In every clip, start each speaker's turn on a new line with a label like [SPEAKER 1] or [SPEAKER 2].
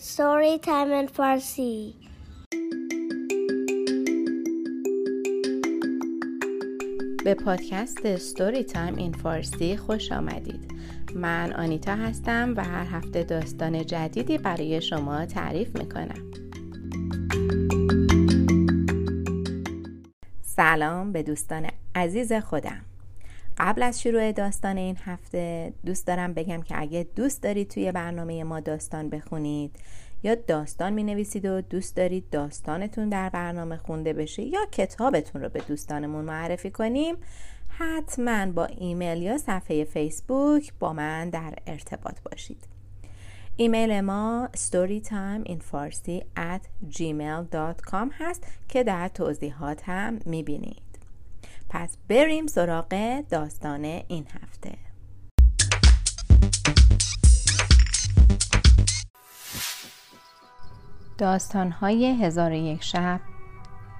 [SPEAKER 1] Story Time in Farsi.
[SPEAKER 2] به پادکست ستوری تایم این فارسی خوش آمدید. من آنیتا هستم و هر هفته داستان جدیدی برای شما تعریف می‌کنم. سلام به دوستان عزیز خودم. قبل از شروع داستان این هفته دوست دارم بگم که اگه دوست دارید توی برنامه ما داستان بخونید یا داستان می نویسید و دوست دارید داستانتون در برنامه خونده بشه یا کتابتون رو به دوستانمون معرفی کنیم حتما با ایمیل یا صفحه فیسبوک با من در ارتباط باشید. ایمیل ما storytimeinfarsi هست که در توضیحات هم می‌بینید. پس بریم سراغ داستان این هفته. داستان های هزار یک شب.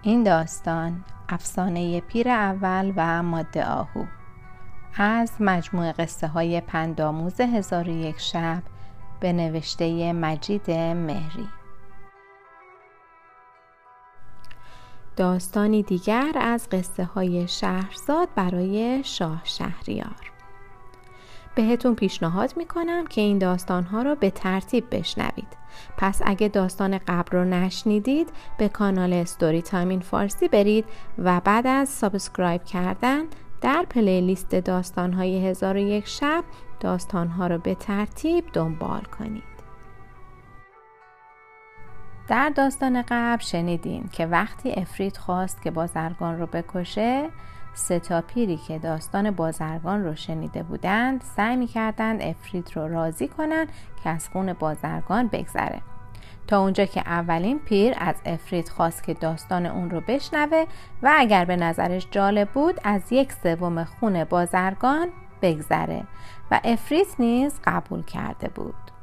[SPEAKER 2] این داستان افسانه پیر اول و ماده آهو. از مجموع قصه های پنداموز هزار یک شب به نوشته مجید مهری. داستانی دیگر از قصه های شهرزاد برای شاه شهریار. بهتون پیشنهاد می‌کنم که این داستان ها رو به ترتیب بشنوید. پس اگه داستان قبل رو نشنیدید به کانال Story Time in Farsi برید و بعد از subscribe کردن در playlist داستان های یک شب داستان ها رو به ترتیب دنبال کنید. در داستان قبل شنیدیم که وقتی عفریت خواست که بازرگان رو بکشه سه تا پیری که داستان بازرگان رو شنیده بودند سعی می‌کردند عفریت رو راضی کنند که از خون بازرگان بگذره. تا اونجا که اولین پیر از افرید خواست که داستان اون رو بشنوه و اگر به نظرش جالب بود از یک سوم خون بازرگان بگذره و افریت نیز قبول کرده بود.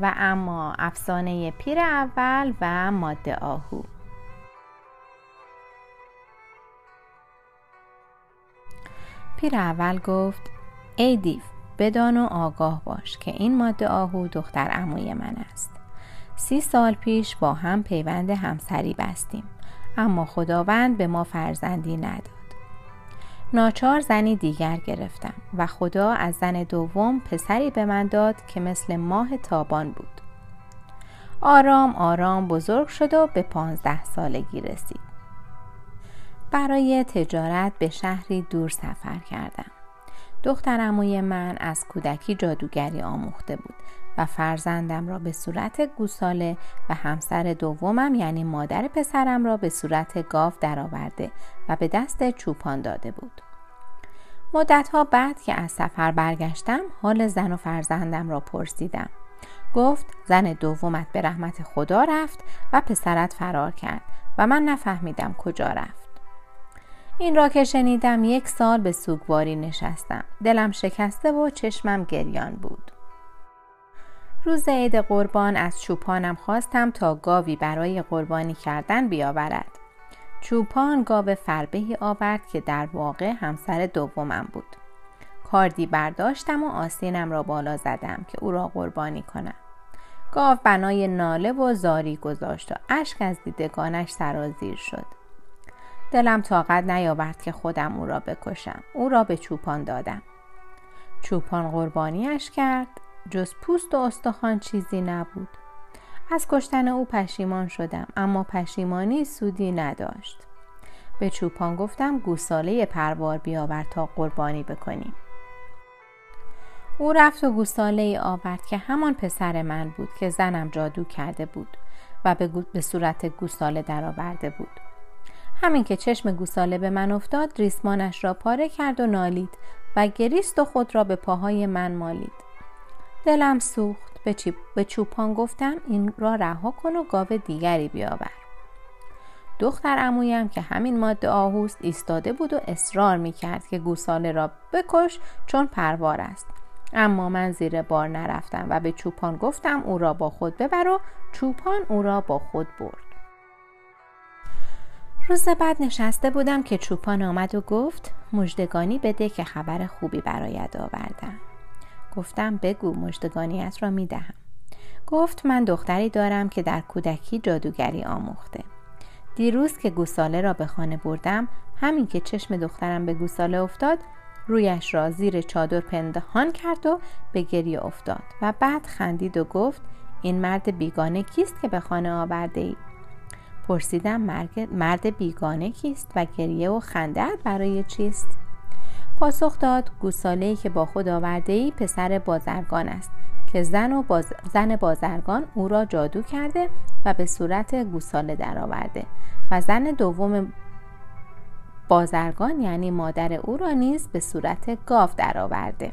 [SPEAKER 2] و اما افسانه پیر اول و ماده آهو. پیر اول گفت ای دیو بدان و آگاه باش که این ماده آهو دختر عموی من است. سی سال پیش با هم پیوند همسری بستیم اما خداوند به ما فرزندی نداد. ناچار زنی دیگر گرفتم و خدا از زن دوم پسری به من داد که مثل ماه تابان بود. آرام آرام بزرگ شد و به پانزده سالگی رسید. برای تجارت به شهری دور سفر کردم. دختر اموی من از کودکی جادوگری آموخته بود و فرزندم را به صورت گوساله و همسر دومم یعنی مادر پسرم را به صورت گاو درآورده و به دست چوپان داده بود. مدتها بعد که از سفر برگشتم حال زن و فرزندم را پرسیدم. گفت زن دومت به رحمت خدا رفت و پسرت فرار کرد و من نفهمیدم کجا رفت. این را که شنیدم یک سال به سوگواری نشستم. دلم شکسته و چشمم گریان بود. روز عید قربان از چوپانم خواستم تا گاوی برای قربانی کردن بیاورد. چوپان گاو فربهی آورد که در واقع همسر دومم بود. کاردی برداشتم و آسینم را بالا زدم که او را قربانی کنم. گاو بنای ناله و زاری گذاشت و اشک از دیدگانش سرازیر شد. دلم طاقت نیاورد که خودم او را بکشم. او را به چوپان دادم. چوپان قربانیش کرد. جز پوست و استخوان چیزی نبود. از کشتن او پشیمان شدم اما پشیمانی سودی نداشت. به چوپان گفتم گوساله پروار بیاور تا قربانی بکنیم. او رفت و گوساله ای آورد که همان پسر من بود که زنم جادو کرده بود و به صورت گوساله درآورده بود. همین که چشم گوساله به من افتاد ریسمانش را پاره کرد و نالید و گریست و خود را به پاهای من مالید. دلم سوخت. به, به چوپان گفتم این را رها کن و گاو دیگری بیاور. دختر امویم که همین ماده آهوست ایستاده بود و اصرار می کرد که گوساله را بکش چون پروار است. اما من زیر بار نرفتم و به چوپان گفتم او را با خود ببر و چوپان او را با خود برد. روز بعد نشسته بودم که چوپان آمد و گفت مجدگانی بده که خبر خوبی برایت آوردم. گفتم بگو مجدگانیت را می دهم گفت من دختری دارم که در کودکی جادوگری آموخته دیروز که گوساله را به خانه بردم همین که چشم دخترم به گوساله افتاد رویش را زیر چادر پنهان کرد و به گریه افتاد و بعد خندید و گفت این مرد بیگانه کیست که به خانه آورده ای؟ پرسیدم مرد بیگانه کیست و گریه و خنده برای چیست؟ پاسخ داد گوساله که با خود آورده ای پسر بازرگان است که زن, و باز... زن بازرگان او را جادو کرده و به صورت گوساله درآورده و زن دوم بازرگان یعنی مادر او را نیز به صورت گاو درآورده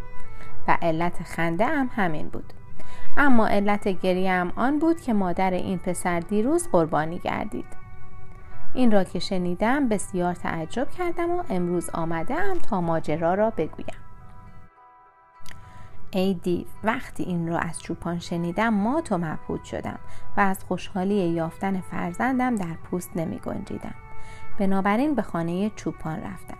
[SPEAKER 2] و علت خنده هم همین بود. اما علت گریه هم آن بود که مادر این پسر دیروز قربانی گردید. این را که شنیدم بسیار تعجب کردم و امروز آمده ام تا ماجرا را بگویم. ای دیو وقتی این را از چوپان شنیدم مات و مبهوت شدم و از خوشحالی یافتن فرزندم در پوست نمی گنجیدم بنابراین به خانه چوپان رفتم.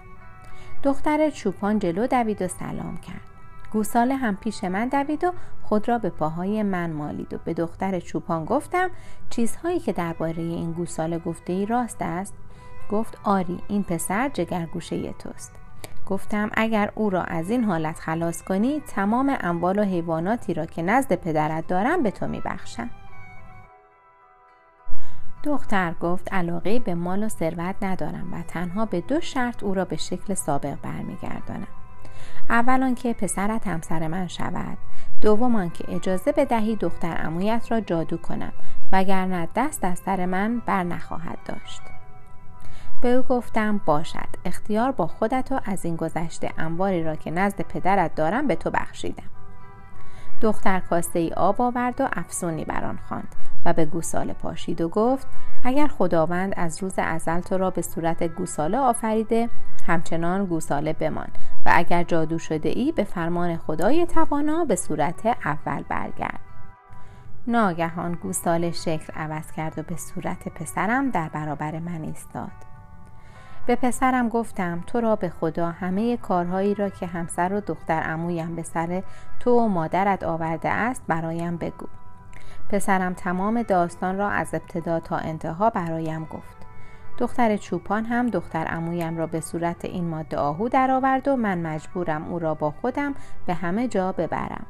[SPEAKER 2] دختر چوپان جلو دوید و سلام کرد. گوساله هم پیش من دوید و خود را به پاهای من مالید و به دختر چوپان گفتم چیزهایی که درباره این گوساله گفته ای راست است؟ گفت آری این پسر جگرگوشه توست. گفتم اگر او را از این حالت خلاص کنی تمام اموال و حیواناتی را که نزد پدرت دارم به تو میبخشم. دختر گفت علاقه به مال و ثروت ندارم و تنها به دو شرط او را به شکل سابق برمیگردانم. اول آنکه پسرت همسر من شود. دوم آنکه اجازه بدهی دختر امویت را جادو کنم وگرنه دست از سر من بر نخواهد داشت. به او گفتم باشد. اختیار با خودت و از این گذشته انباری را که نزد پدرت دارم به تو بخشیدم. دختر کاسته ای آب آورد و افسونی بر آن خواند و به گوساله پاشید و گفت اگر خداوند از روز ازل تو را به صورت گوساله آفریده همچنان گوساله بمان. و اگر جادو شده ای به فرمان خدای توانا به صورت اول برگرد. ناگهان گوساله شکل عوض کرد و به صورت پسرم در برابر من ایستاد. به پسرم گفتم تو را به خدا همه کارهایی را که همسر و دختر امویم به سر تو و مادرت آورده است برایم بگو. پسرم تمام داستان را از ابتدا تا انتها برایم گفت. دختر چوپان هم دختر امویم را به صورت این ماده آهو درآورد و من مجبورم او را با خودم به همه جا ببرم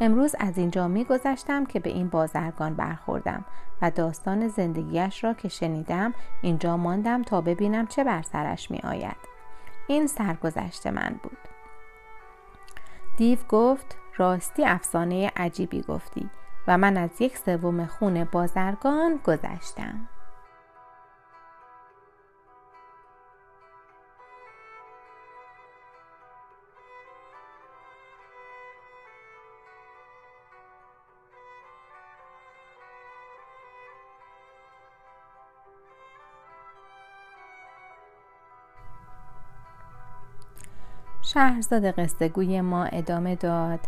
[SPEAKER 2] امروز از اینجا میگذشتم که به این بازرگان برخوردم و داستان زندگیش را که شنیدم اینجا ماندم تا ببینم چه بر سرش می آید. این سرگذشت من بود. دیو گفت راستی افسانه عجیبی گفتی و من از یک سوم خون بازرگان گذشتم. شهرزاد قصه گوی ما ادامه داد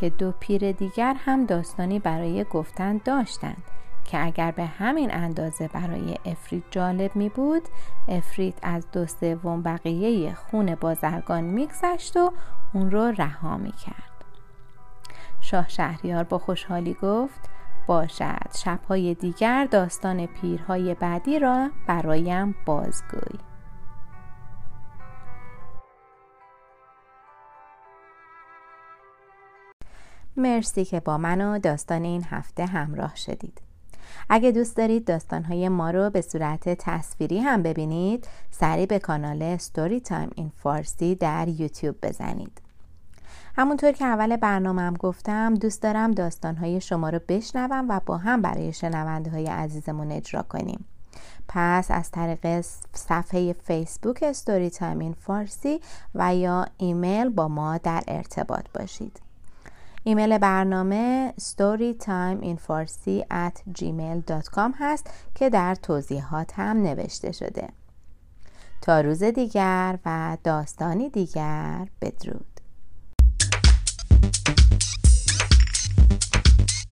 [SPEAKER 2] که دو پیر دیگر هم داستانی برای گفتن داشتند که اگر به همین اندازه برای افرید جالب می بود افرید از دو سوم بقیه خون بازرگان میگذشت و اون رو رها می کرد. شاه شهریار با خوشحالی گفت باشد شبهای دیگر داستان پیرهای بعدی را برایم بازگوی. مرسی که با من و داستان این هفته همراه شدید. اگه دوست دارید داستانهای ما رو به صورت تصویری هم ببینید سریع به کانال Story Time in Farsi در یوتیوب بزنید. همونطور که اول برنامهم گفتم دوست دارم داستانهای شما رو بشنوم و با هم برای شنونده های عزیزمون اجرا کنیم. پس از طریق صفحه فیسبوک Story Time in Farsi و یا ایمیل با ما در ارتباط باشید. ایمیل برنامه storytimeinfarsi هست که در توضیحات هم نوشته شده. تا روز دیگر و داستانی دیگر بدرود.